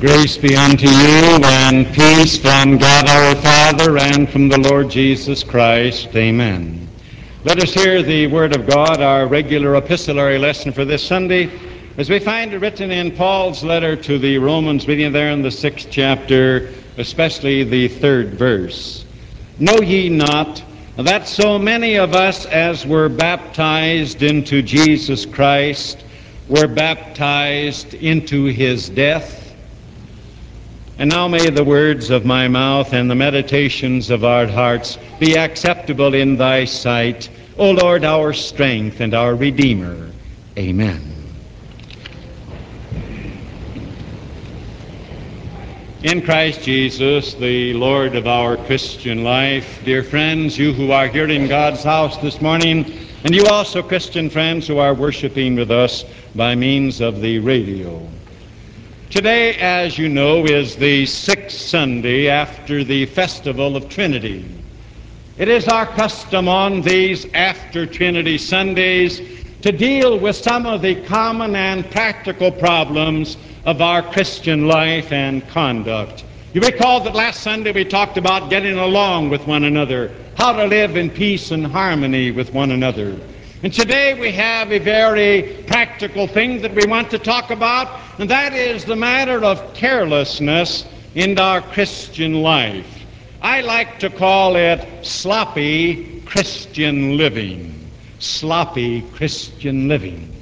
Grace be unto you and peace from God our Father and from the Lord Jesus Christ. Amen. Let us hear the Word of God, our regular epistolary lesson for this Sunday, as we find it written in Paul's letter to the Romans, beginning there in the sixth chapter, especially the third verse. Know ye not that so many of us as were baptized into Jesus Christ were baptized into his death? And now may the words of my mouth and the meditations of our hearts be acceptable in thy sight, O Lord, our strength and our Redeemer. Amen. In Christ Jesus, the Lord of our Christian life, dear friends, you who are here in God's house this morning, and you also, Christian friends, who are worshiping with us by means of the radio. Today, as you know, is the sixth Sunday after the festival of Trinity. It is our custom on these after Trinity Sundays to deal with some of the common and practical problems of our Christian life and conduct. You recall that last Sunday we talked about getting along with one another, how to live in peace and harmony with one another. And today we have a very practical thing that we want to talk about, and that is the matter of carelessness in our Christian life. I like to call it sloppy Christian living. Sloppy Christian living.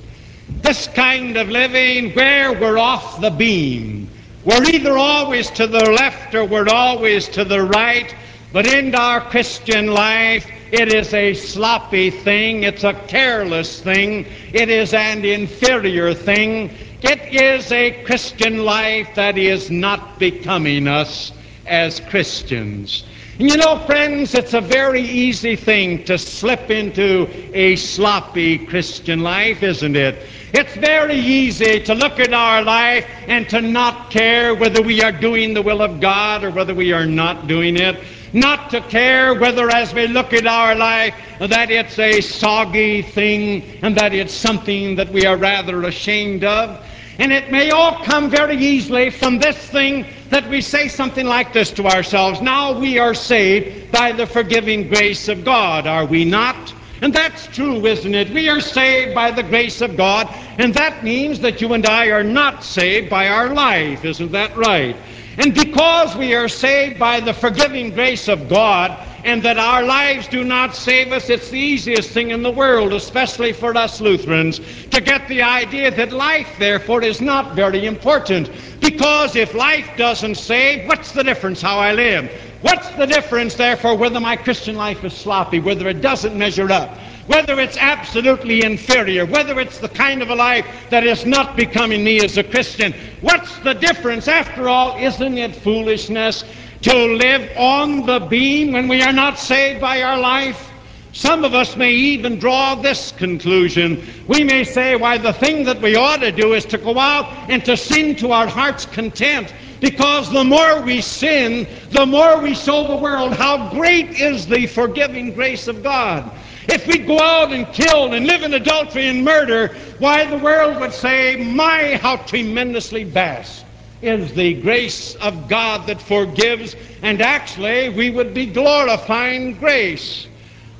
This kind of living where we're off the beam. We're either always to the left or we're always to the right, but in our Christian life, it is a sloppy thing. It's a careless thing. It is an inferior thing. It is a Christian life that is not becoming us as Christians. You know, friends, it's a very easy thing to slip into a sloppy Christian life, isn't it? It's very easy to look at our life and to not care whether we are doing the will of God or whether we are not doing it not to care whether as we look at our life that it's a soggy thing and that it's something that we are rather ashamed of. And it may all come very easily from this thing that we say something like this to ourselves. Now we are saved by the forgiving grace of God, are we not? And that's true, isn't it? We are saved by the grace of God, and that means that you and I are not saved by our life. Isn't that right? And because we are saved by the forgiving grace of God, and that our lives do not save us, it's the easiest thing in the world, especially for us Lutherans, to get the idea that life, therefore, is not very important. Because if life doesn't save, what's the difference how I live? What's the difference, therefore, whether my Christian life is sloppy, whether it doesn't measure up? Whether it's absolutely inferior, whether it's the kind of a life that is not becoming me as a Christian. What's the difference? After all, isn't it foolishness to live on the beam when we are not saved by our life? Some of us may even draw this conclusion. We may say, why, the thing that we ought to do is to go out and to sin to our heart's content. Because the more we sin, the more we show the world how great is the forgiving grace of God. If we go out and kill and live in adultery and murder, why the world would say, My, how tremendously vast is the grace of God that forgives, and actually we would be glorifying grace.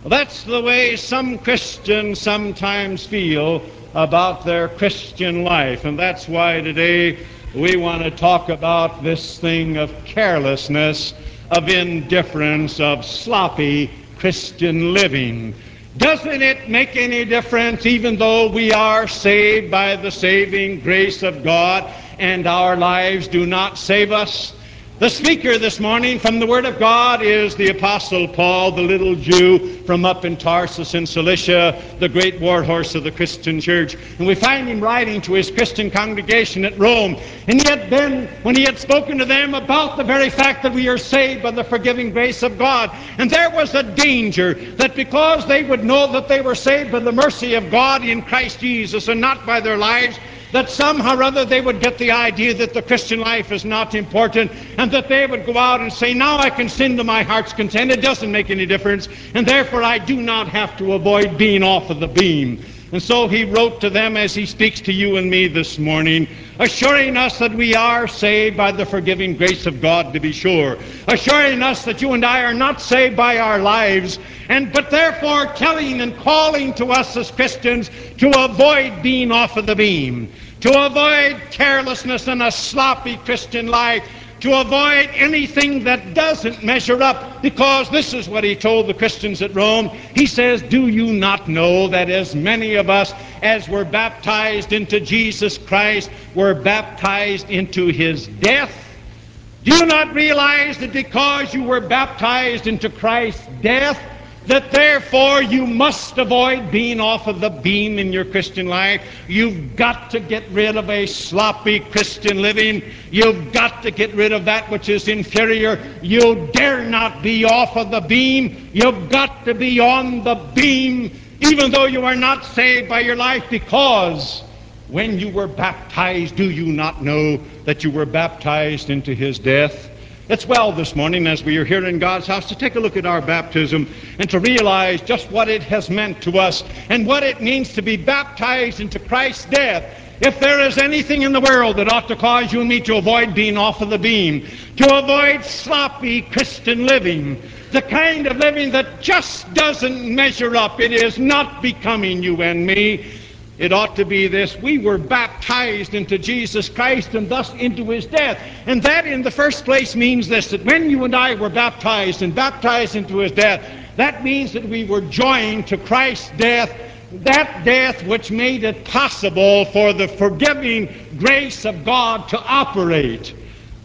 That's the way some Christians sometimes feel about their Christian life, and that's why today we want to talk about this thing of carelessness, of indifference, of sloppy Christian living. Doesn't it make any difference, even though we are saved by the saving grace of God and our lives do not save us? The speaker this morning from the Word of God is the Apostle Paul, the little Jew from up in Tarsus in Cilicia, the great warhorse of the Christian church. And we find him writing to his Christian congregation at Rome. And had been, when he had spoken to them about the very fact that we are saved by the forgiving grace of God. And there was a danger that because they would know that they were saved by the mercy of God in Christ Jesus and not by their lives, that somehow or other they would get the idea that the Christian life is not important and that they would go out and say, Now I can sin to my heart's content. It doesn't make any difference, and therefore I do not have to avoid being off of the beam. And so he wrote to them as he speaks to you and me this morning, assuring us that we are saved by the forgiving grace of God to be sure, assuring us that you and I are not saved by our lives, and but therefore telling and calling to us as Christians to avoid being off of the beam, to avoid carelessness and a sloppy Christian life, to avoid anything that doesn't measure up, because this is what he told the Christians at Rome. He says, Do you not know that as many of us as were baptized into Jesus Christ were baptized into his death? Do you not realize that because you were baptized into Christ's death, that therefore you must avoid being off of the beam in your Christian life. You've got to get rid of a sloppy Christian living. You've got to get rid of that which is inferior. You dare not be off of the beam. You've got to be on the beam, even though you are not saved by your life, because when you were baptized, do you not know that you were baptized into his death? It's well this morning as we are here in God's house to take a look at our baptism and to realize just what it has meant to us and what it means to be baptized into Christ's death. If there is anything in the world that ought to cause you and me to avoid being off of the beam, to avoid sloppy Christian living, the kind of living that just doesn't measure up, it is not becoming you and me. It ought to be this we were baptized into Jesus Christ and thus into his death. And that, in the first place, means this that when you and I were baptized and baptized into his death, that means that we were joined to Christ's death, that death which made it possible for the forgiving grace of God to operate.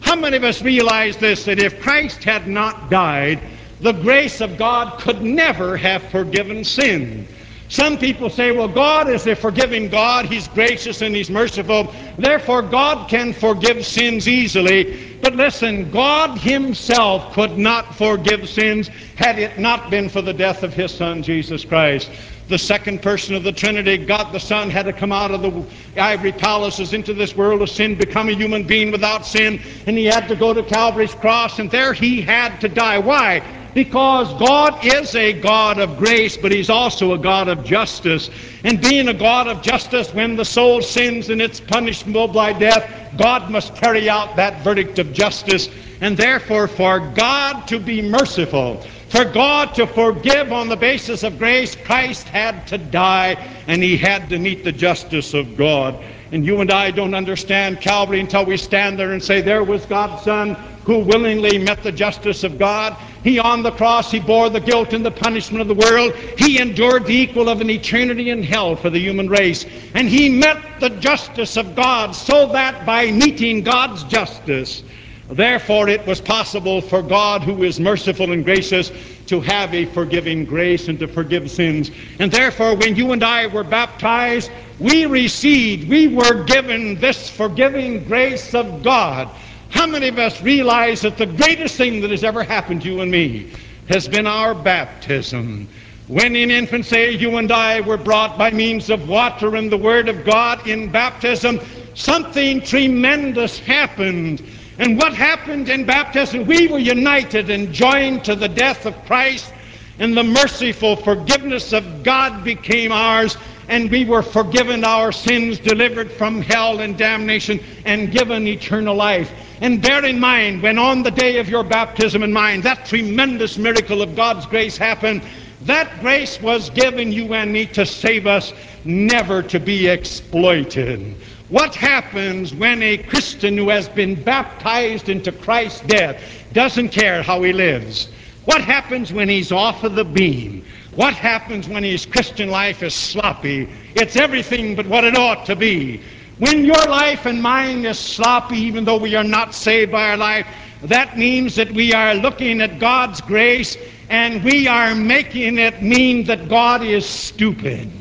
How many of us realize this that if Christ had not died, the grace of God could never have forgiven sin? Some people say, well, God is a forgiving God. He's gracious and He's merciful. Therefore, God can forgive sins easily. But listen, God Himself could not forgive sins had it not been for the death of His Son, Jesus Christ. The second person of the Trinity, God the Son, had to come out of the ivory palaces into this world of sin, become a human being without sin, and He had to go to Calvary's cross, and there He had to die. Why? Because God is a God of grace, but He's also a God of justice. And being a God of justice, when the soul sins and it's punishable by death, God must carry out that verdict of justice. And therefore, for God to be merciful, for God to forgive on the basis of grace, Christ had to die and He had to meet the justice of God. And you and I don't understand Calvary until we stand there and say, There was God's Son who willingly met the justice of God. He on the cross, he bore the guilt and the punishment of the world. He endured the equal of an eternity in hell for the human race. And he met the justice of God so that by meeting God's justice, Therefore, it was possible for God, who is merciful and gracious, to have a forgiving grace and to forgive sins. And therefore, when you and I were baptized, we received, we were given this forgiving grace of God. How many of us realize that the greatest thing that has ever happened to you and me has been our baptism? When in infancy you and I were brought by means of water and the Word of God in baptism, something tremendous happened. And what happened in baptism? We were united and joined to the death of Christ, and the merciful forgiveness of God became ours, and we were forgiven our sins, delivered from hell and damnation, and given eternal life. And bear in mind, when on the day of your baptism and mine, that tremendous miracle of God's grace happened, that grace was given you and me to save us, never to be exploited. What happens when a Christian who has been baptized into Christ's death doesn't care how he lives? What happens when he's off of the beam? What happens when his Christian life is sloppy? It's everything but what it ought to be. When your life and mine is sloppy, even though we are not saved by our life, that means that we are looking at God's grace and we are making it mean that God is stupid.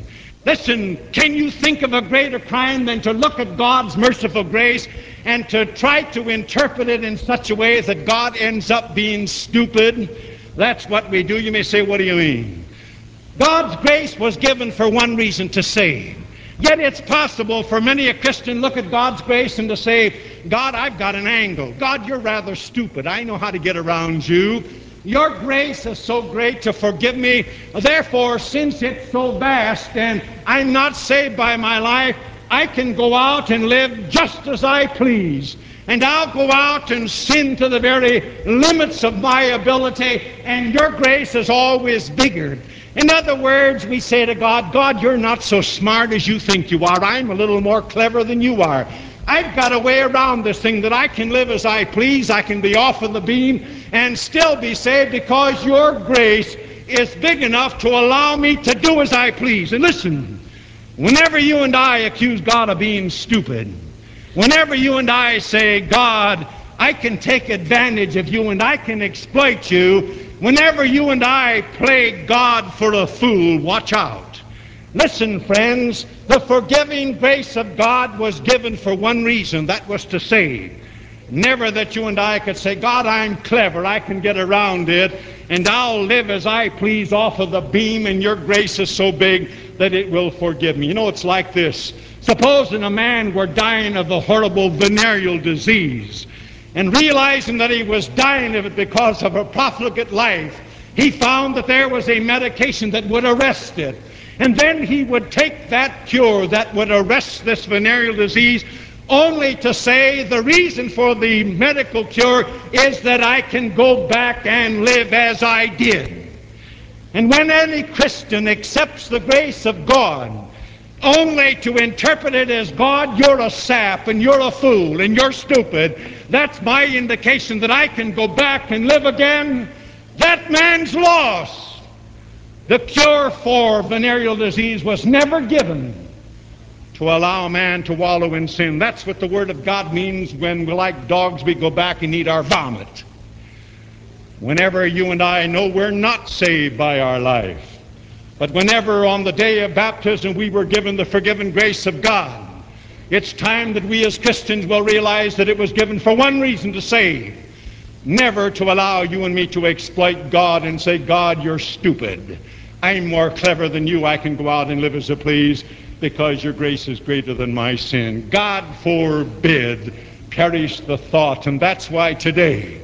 Listen, can you think of a greater crime than to look at God's merciful grace and to try to interpret it in such a way that God ends up being stupid? That's what we do. You may say, what do you mean? God's grace was given for one reason, to save. Yet it's possible for many a Christian to look at God's grace and to say, God, I've got an angle. God, you're rather stupid. I know how to get around you. Your grace is so great to forgive me. Therefore, since it's so vast and I'm not saved by my life, I can go out and live just as I please. And I'll go out and sin to the very limits of my ability, and your grace is always bigger. In other words, we say to God, God, you're not so smart as you think you are. I'm a little more clever than you are. I've got a way around this thing that I can live as I please. I can be off of the beam and still be saved because your grace is big enough to allow me to do as I please. And listen, whenever you and I accuse God of being stupid, whenever you and I say, God, I can take advantage of you and I can exploit you, whenever you and I play God for a fool, watch out. Listen, friends, the forgiving grace of God was given for one reason that was to save. Never that you and I could say, God, I'm clever, I can get around it, and I'll live as I please off of the beam, and your grace is so big that it will forgive me. You know, it's like this. Supposing a man were dying of a horrible venereal disease, and realizing that he was dying of it because of a profligate life, he found that there was a medication that would arrest it. And then he would take that cure that would arrest this venereal disease only to say the reason for the medical cure is that I can go back and live as I did. And when any Christian accepts the grace of God, only to interpret it as God, you're a sap and you're a fool and you're stupid, that's my indication that I can go back and live again. That man's lost. The cure for venereal disease was never given to allow man to wallow in sin. That's what the Word of God means when, like dogs, we go back and eat our vomit. Whenever you and I know we're not saved by our life, but whenever on the day of baptism we were given the forgiven grace of God, it's time that we as Christians will realize that it was given for one reason to save. Never to allow you and me to exploit God and say, God, you're stupid. I'm more clever than you. I can go out and live as I please because your grace is greater than my sin. God forbid perish the thought. And that's why today,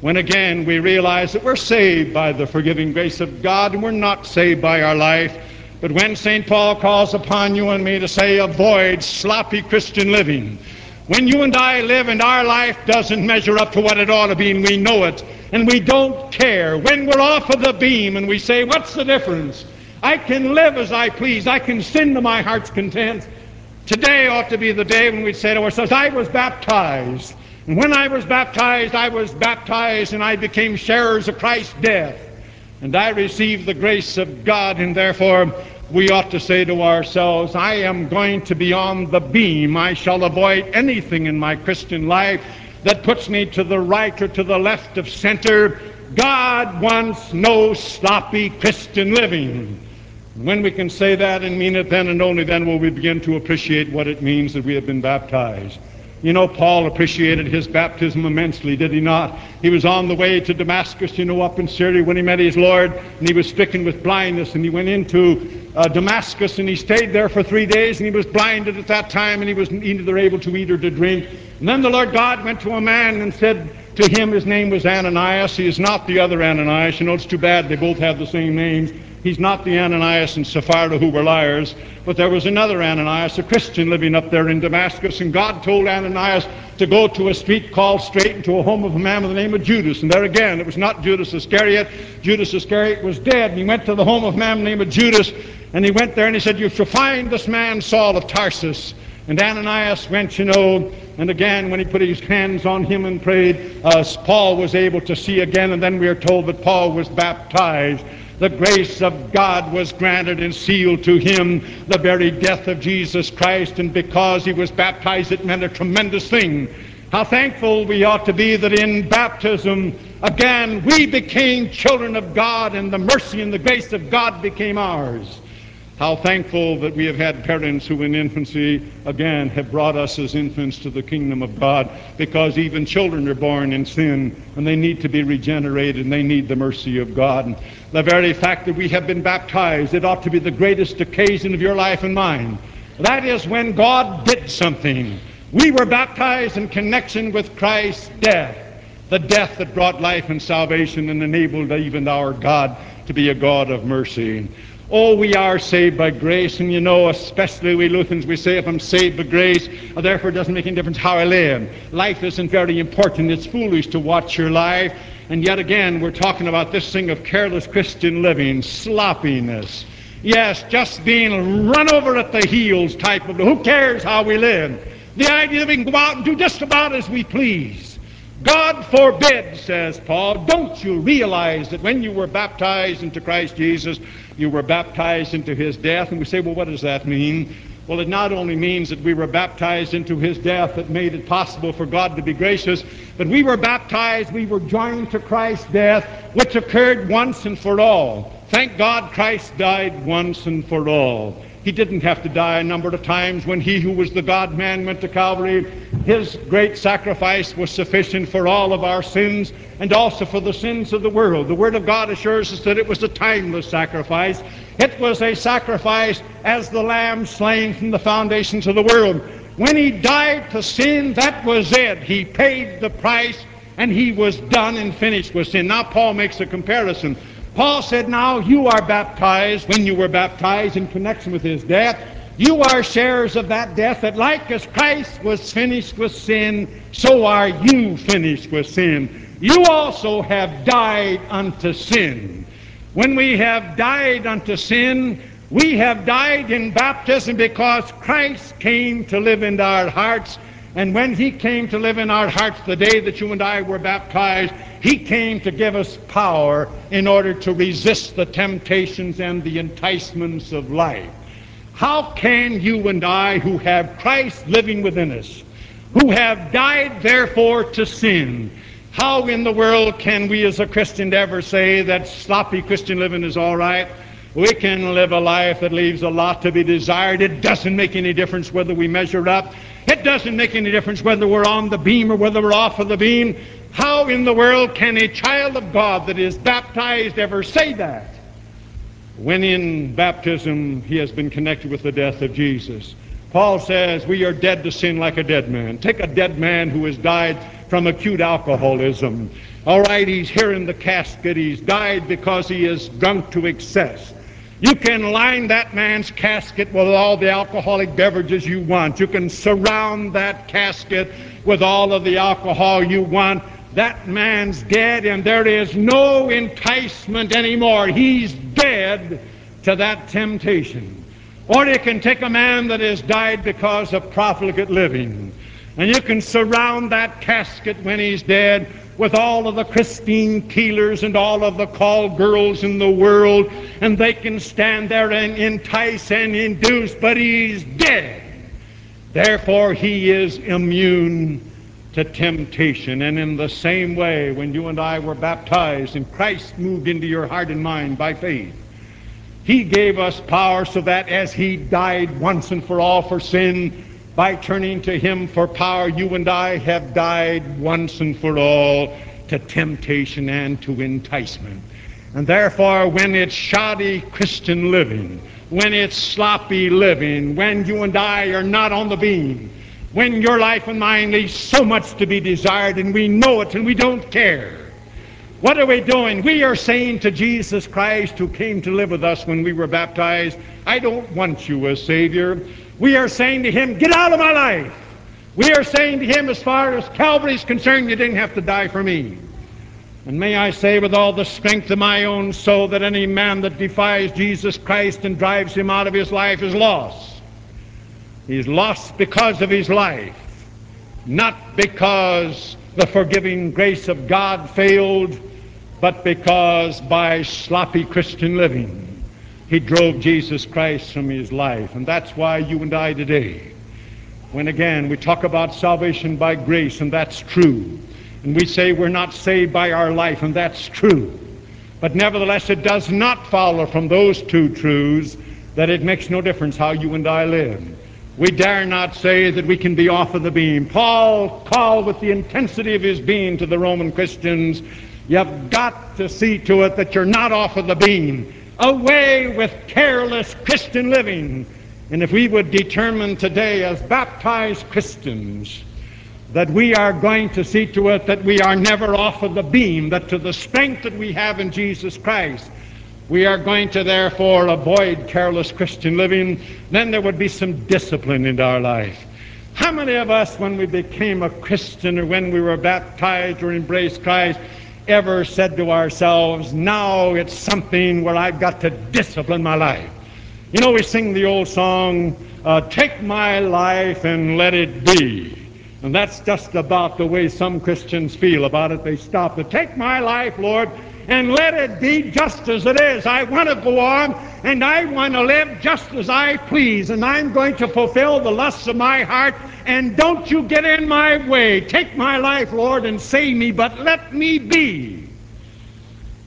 when again we realize that we're saved by the forgiving grace of God and we're not saved by our life, but when St. Paul calls upon you and me to say, avoid sloppy Christian living, when you and I live and our life doesn't measure up to what it ought to be and we know it, and we don't care. When we're off of the beam and we say, What's the difference? I can live as I please. I can sin to my heart's content. Today ought to be the day when we say to ourselves, I was baptized. And when I was baptized, I was baptized and I became sharers of Christ's death. And I received the grace of God, and therefore we ought to say to ourselves, I am going to be on the beam. I shall avoid anything in my Christian life that puts me to the right or to the left of center. God wants no sloppy Christian living. When we can say that and mean it, then and only then will we begin to appreciate what it means that we have been baptized. You know, Paul appreciated his baptism immensely, did he not? He was on the way to Damascus, you know, up in Syria when he met his Lord, and he was stricken with blindness, and he went into uh, Damascus, and he stayed there for three days, and he was blinded at that time, and he was neither able to eat or to drink. And then the Lord God went to a man and said to him, his name was Ananias. He is not the other Ananias. You know, it's too bad they both have the same names. He's not the Ananias and Sapphira who were liars, but there was another Ananias, a Christian living up there in Damascus, and God told Ananias to go to a street called Straight and to a home of a man by the name of Judas. And there again, it was not Judas Iscariot. Judas Iscariot was dead, and he went to the home of a man by the name of Judas, and he went there and he said, You shall find this man Saul of Tarsus. And Ananias went, you know, and again, when he put his hands on him and prayed, uh, Paul was able to see again, and then we are told that Paul was baptized the grace of God was granted and sealed to him the very death of Jesus Christ, and because he was baptized, it meant a tremendous thing. How thankful we ought to be that in baptism, again, we became children of God, and the mercy and the grace of God became ours. How thankful that we have had parents who in infancy, again, have brought us as infants to the kingdom of God because even children are born in sin and they need to be regenerated and they need the mercy of God. The very fact that we have been baptized, it ought to be the greatest occasion of your life and mine. That is when God did something. We were baptized in connection with Christ's death. the death that brought life and salvation and enabled even our God to be a God of mercy. Oh, we are saved by grace, and you know, especially we Lutherans, we say, if I'm saved by grace, uh, therefore it doesn't make any difference how I live. Life isn't very important. It's foolish to watch your life. And yet again, we're talking about this thing of careless Christian living, sloppiness. Yes, just being run over at the heels type of, who cares how we live? The idea that we can go out and do just about as we please. God forbid, says Paul, don't you realize that when you were baptized into Christ Jesus, you were baptized into his death? And we say, well, what does that mean? Well, it not only means that we were baptized into his death that made it possible for God to be gracious, but we were baptized, we were joined to Christ's death, which occurred once and for all. Thank God Christ died once and for all. He didn't have to die a number of times when he who was the God man went to Calvary. His great sacrifice was sufficient for all of our sins and also for the sins of the world. The Word of God assures us that it was a timeless sacrifice. It was a sacrifice as the lamb slain from the foundations of the world. When he died to sin, that was it. He paid the price and he was done and finished with sin. Now Paul makes a comparison. Paul said, Now you are baptized when you were baptized in connection with his death. You are sharers of that death that, like as Christ was finished with sin, so are you finished with sin. You also have died unto sin. When we have died unto sin, we have died in baptism because Christ came to live in our hearts. And when He came to live in our hearts the day that you and I were baptized, He came to give us power in order to resist the temptations and the enticements of life. How can you and I, who have Christ living within us, who have died therefore to sin, how in the world can we as a Christian ever say that sloppy Christian living is all right? We can live a life that leaves a lot to be desired. It doesn't make any difference whether we measure up. It doesn't make any difference whether we're on the beam or whether we're off of the beam. How in the world can a child of God that is baptized ever say that? When in baptism he has been connected with the death of Jesus. Paul says we are dead to sin like a dead man. Take a dead man who has died from acute alcoholism. All right, he's here in the casket. He's died because he is drunk to excess. You can line that man's casket with all the alcoholic beverages you want. You can surround that casket with all of the alcohol you want. That man's dead, and there is no enticement anymore. He's dead to that temptation. Or you can take a man that has died because of profligate living, and you can surround that casket when he's dead with all of the Christine Keelers and all of the call girls in the world, and they can stand there and entice and induce, but he's dead. Therefore, he is immune to temptation. And in the same way, when you and I were baptized and Christ moved into your heart and mind by faith, he gave us power so that as he died once and for all for sin, by turning to him for power, you and I have died once and for all to temptation and to enticement. And therefore, when it's shoddy Christian living, when it's sloppy living, when you and I are not on the beam, when your life and mine leaves so much to be desired and we know it and we don't care. What are we doing? We are saying to Jesus Christ, who came to live with us when we were baptized, I don't want you as Savior. We are saying to Him, Get out of my life. We are saying to Him, as far as Calvary is concerned, you didn't have to die for me. And may I say with all the strength of my own soul that any man that defies Jesus Christ and drives him out of his life is lost. He's lost because of his life, not because the forgiving grace of God failed, but because by sloppy Christian living he drove Jesus Christ from his life. And that's why you and I today, when again we talk about salvation by grace, and that's true, and we say we're not saved by our life, and that's true. But nevertheless, it does not follow from those two truths that it makes no difference how you and I live. We dare not say that we can be off of the beam. Paul called with the intensity of his being to the Roman Christians, you've got to see to it that you're not off of the beam. Away with careless Christian living. And if we would determine today as baptized Christians that we are going to see to it that we are never off of the beam, that to the strength that we have in Jesus Christ, we are going to therefore avoid careless Christian living. Then there would be some discipline in our life. How many of us, when we became a Christian or when we were baptized or embraced Christ, ever said to ourselves, now it's something where I've got to discipline my life? You know, we sing the old song, uh, Take my life and let it be. And that's just about the way some Christians feel about it. They stop to take my life, Lord, and let it be just as it is. I want to go on and I want to live just as I please, and I'm going to fulfill the lusts of my heart. And don't you get in my way. Take my life, Lord, and save me, but let me be.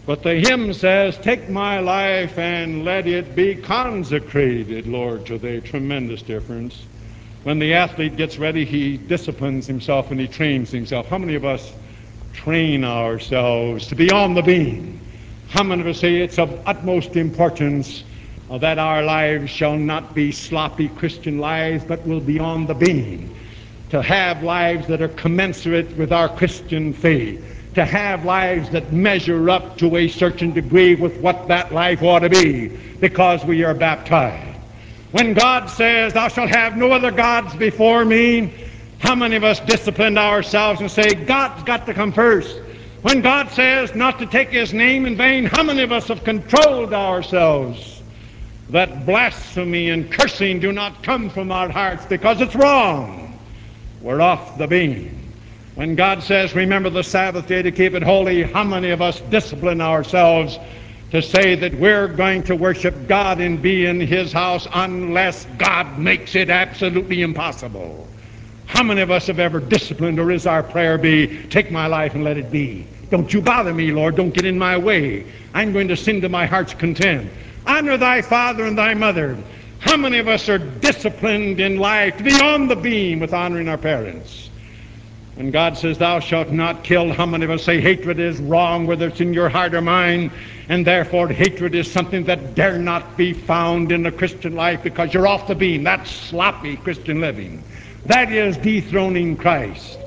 But the hymn says, Take my life and let it be consecrated, Lord, to thee. Tremendous difference. When the athlete gets ready, he disciplines himself and he trains himself. How many of us train ourselves to be on the beam. How many of us say it's of utmost importance uh, that our lives shall not be sloppy Christian lives, but will be on the beam? To have lives that are commensurate with our Christian faith. To have lives that measure up to a certain degree with what that life ought to be, because we are baptized. When God says, Thou shalt have no other gods before me, how many of us disciplined ourselves and say, God's got to come first? When God says not to take His name in vain, how many of us have controlled ourselves? That blasphemy and cursing do not come from our hearts because it's wrong. We're off the beam. When God says, remember the Sabbath day to keep it holy, how many of us discipline ourselves to say that we're going to worship God and be in His house unless God makes it absolutely impossible? How many of us have ever disciplined, or is our prayer be, take my life and let it be? Don't you bother me, Lord. Don't get in my way. I'm going to sing to my heart's content. Honor thy father and thy mother. How many of us are disciplined in life to be on the beam with honoring our parents? When God says, Thou shalt not kill, how many of us say hatred is wrong, whether it's in your heart or mine, and therefore hatred is something that dare not be found in a Christian life because you're off the beam? That's sloppy Christian living. That is dethroning Christ.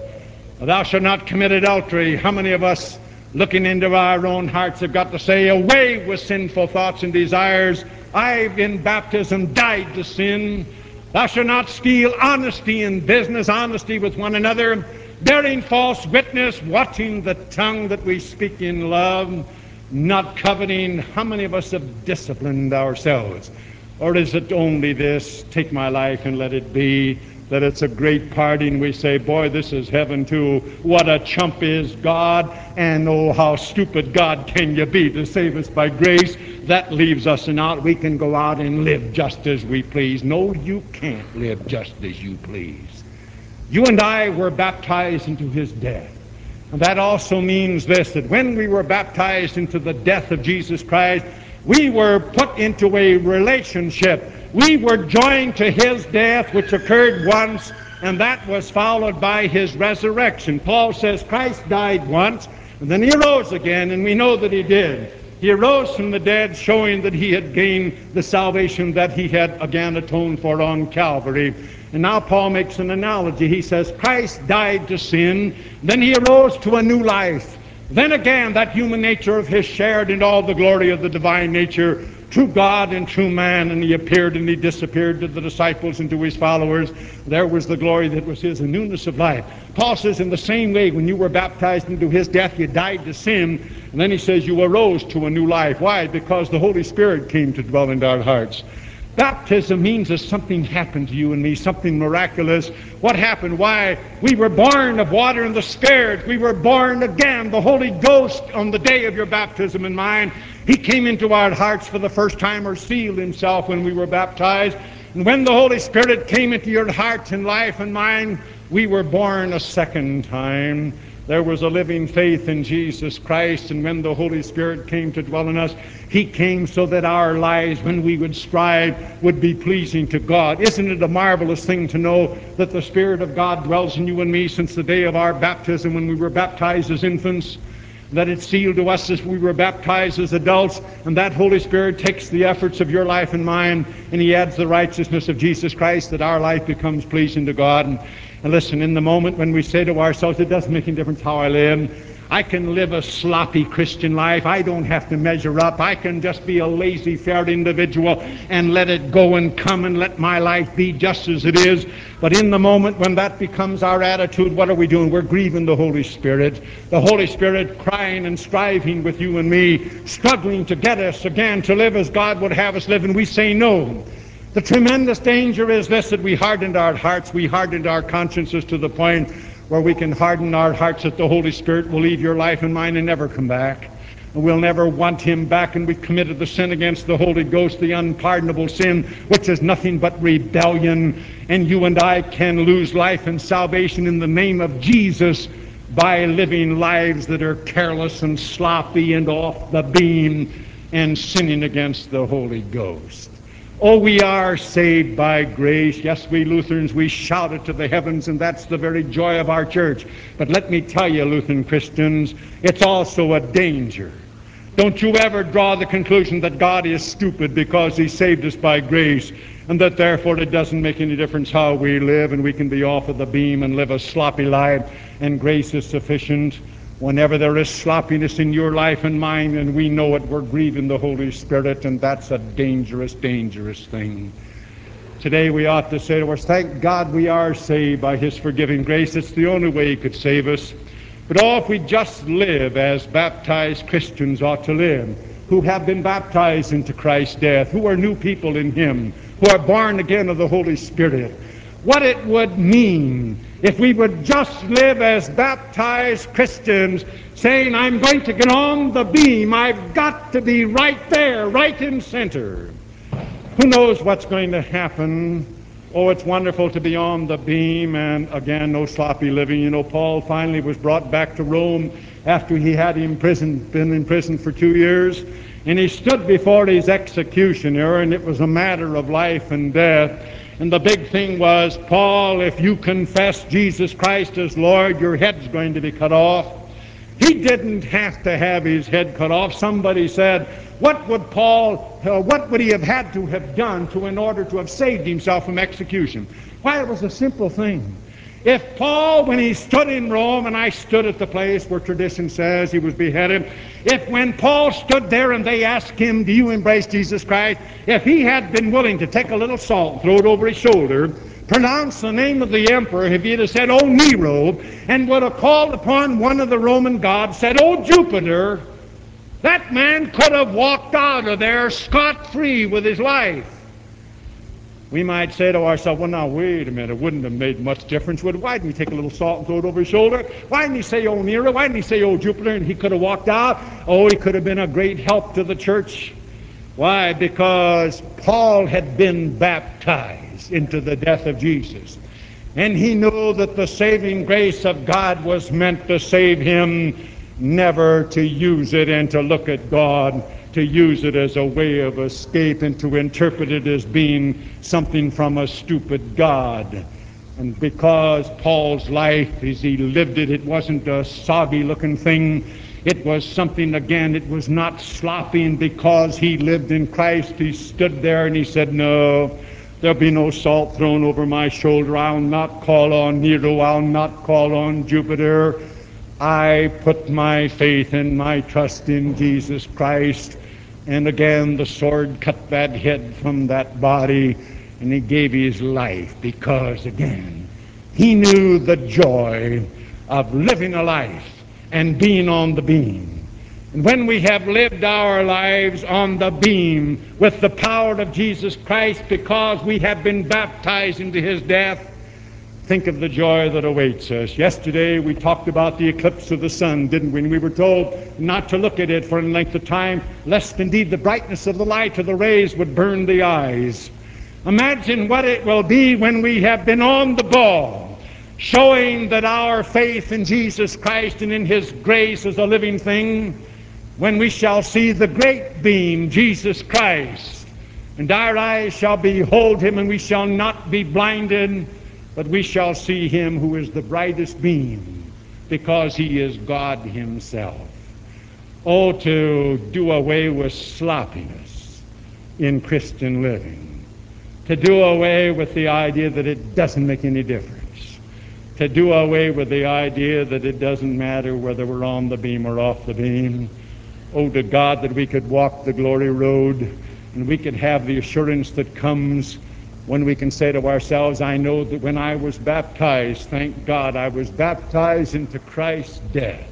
Thou shalt not commit adultery. How many of us, looking into our own hearts, have got to say, away with sinful thoughts and desires? I've in baptism died to sin. Thou shalt not steal honesty in business, honesty with one another, bearing false witness, watching the tongue that we speak in love, not coveting. How many of us have disciplined ourselves? Or is it only this, take my life and let it be? That it's a great party and we say, boy, this is heaven too. What a chump is God. And oh, how stupid God can you be to save us by grace. That leaves us and out. We can go out and live just as we please. No, you can't live just as you please. You and I were baptized into his death. And that also means this, that when we were baptized into the death of Jesus Christ, we were put into a relationship we were joined to his death, which occurred once, and that was followed by his resurrection. Paul says Christ died once, and then he arose again, and we know that he did. He arose from the dead, showing that he had gained the salvation that he had again atoned for on Calvary. And now Paul makes an analogy. He says, Christ died to sin, then he arose to a new life. Then again, that human nature of his shared in all the glory of the divine nature true God and true man, and he appeared and he disappeared to the disciples and to his followers. There was the glory that was his, the newness of life. Paul says, in the same way, when you were baptized into his death, you died to sin, and then he says you arose to a new life. Why? Because the Holy Spirit came to dwell in our hearts. Baptism means that something happened to you and me, something miraculous. What happened? Why? We were born of water and the Spirit. We were born again. The Holy Ghost on the day of your baptism and mine he came into our hearts for the first time or sealed himself when we were baptized. And when the Holy Spirit came into your heart and life and mine, we were born a second time. There was a living faith in Jesus Christ, and when the Holy Spirit came to dwell in us, He came so that our lives, when we would strive, would be pleasing to God. Isn't it a marvelous thing to know that the Spirit of God dwells in you and me since the day of our baptism when we were baptized as infants? That it's sealed to us as we were baptized as adults, and that Holy Spirit takes the efforts of your life and mine, and He adds the righteousness of Jesus Christ, that our life becomes pleasing to God. And And listen, in the moment when we say to ourselves, it doesn't make any difference how I live, I can live a sloppy Christian life. I don't have to measure up. I can just be a laissez-faire individual and let it go and come and let my life be just as it is. But in the moment when that becomes our attitude, what are we doing? We're grieving the Holy Spirit. The Holy Spirit crying and striving with you and me, struggling to get us again to live as God would have us live, and we say no. The tremendous danger is this that we hardened our hearts, we hardened our consciences to the point where we can harden our hearts that the Holy Spirit will leave your life and mine and never come back. And we'll never want him back, and we've committed the sin against the Holy Ghost, the unpardonable sin, which is nothing but rebellion. And you and I can lose life and salvation in the name of Jesus by living lives that are careless and sloppy and off the beam and sinning against the Holy Ghost. Oh, we are saved by grace. Yes, we Lutherans, we shout it to the heavens, and that's the very joy of our church. But let me tell you, Lutheran Christians, it's also a danger. Don't you ever draw the conclusion that God is stupid because He saved us by grace, and that therefore it doesn't make any difference how we live, and we can be off of the beam and live a sloppy life, and grace is sufficient. Whenever there is sloppiness in your life and mine, and we know it, we're grieving the Holy Spirit, and that's a dangerous, dangerous thing. Today we ought to say to us, thank God we are saved by His forgiving grace. It's the only way He could save us. But oh, if we just live as baptized Christians ought to live, who have been baptized into Christ's death, who are new people in Him, who are born again of the Holy Spirit, what it would mean if we would just live as baptized Christians, saying, I'm going to get on the beam, I've got to be right there, right in center. Who knows what's going to happen? Oh, it's wonderful to be on the beam, and again, no sloppy living. You know, Paul finally was brought back to Rome after he had imprisoned, been in prison for two years, and he stood before his executioner, and it was a matter of life and death. And the big thing was, Paul, if you confess Jesus Christ as Lord, your head's going to be cut off. He didn't have to have his head cut off. Somebody said, what would Paul, uh, what would he have had to have done to in order to have saved himself from execution? Why, it was a simple thing. If Paul, when he stood in Rome, and I stood at the place where tradition says he was beheaded, if when Paul stood there and they asked him, Do you embrace Jesus Christ? If he had been willing to take a little salt, throw it over his shoulder, pronounce the name of the emperor, if he had said, Oh Nero, and would have called upon one of the Roman gods, said, Oh Jupiter, that man could have walked out of there scot free with his life. We might say to ourselves, well, now, wait a minute. It wouldn't have made much difference. Would Why didn't he take a little salt and throw it over his shoulder? Why didn't he say, oh, Nero? Why didn't he say, oh, Jupiter? And he could have walked out. Oh, he could have been a great help to the church. Why? Because Paul had been baptized into the death of Jesus. And he knew that the saving grace of God was meant to save him, never to use it and to look at God to use it as a way of escape and to interpret it as being something from a stupid God. And because Paul's life, as he lived it, it wasn't a soggy looking thing. It was something, again, it was not sloppy. And because he lived in Christ, he stood there and he said, No, there'll be no salt thrown over my shoulder. I'll not call on Nero. I'll not call on Jupiter. I put my faith and my trust in Jesus Christ. And again, the sword cut that head from that body, and he gave his life because, again, he knew the joy of living a life and being on the beam. And when we have lived our lives on the beam with the power of Jesus Christ because we have been baptized into his death, think of the joy that awaits us. Yesterday we talked about the eclipse of the sun, didn't we? And we were told not to look at it for a length of time, lest indeed the brightness of the light or the rays would burn the eyes. Imagine what it will be when we have been on the ball, showing that our faith in Jesus Christ and in His grace is a living thing, when we shall see the great beam, Jesus Christ, and our eyes shall behold Him and we shall not be blinded but we shall see him who is the brightest beam because he is God himself. Oh, to do away with sloppiness in Christian living, to do away with the idea that it doesn't make any difference. to do away with the idea that it doesn't matter whether we're on the beam or off the beam. Oh, to God that we could walk the glory road and we could have the assurance that comes when we can say to ourselves, I know that when I was baptized, thank God, I was baptized into Christ's death.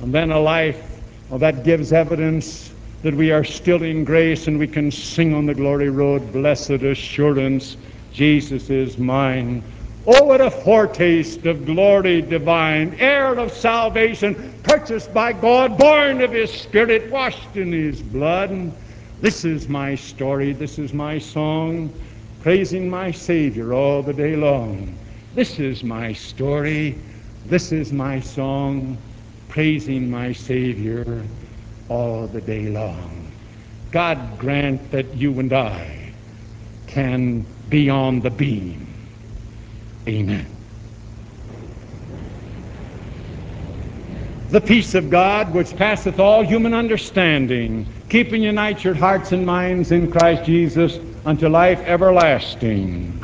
And then a life well, that gives evidence that we are still in grace and we can sing on the glory road, blessed assurance, Jesus is mine. Oh, what a foretaste of glory divine, heir of salvation, purchased by God, born of His Spirit, washed in His blood. This is my story, this is my song, praising my Savior all the day long. This is my story, this is my song, praising my Savior all the day long. God grant that you and I can be on the beam Amen. The peace of God, which passeth all human understanding, keep and unite your hearts and minds in Christ Jesus unto life everlasting.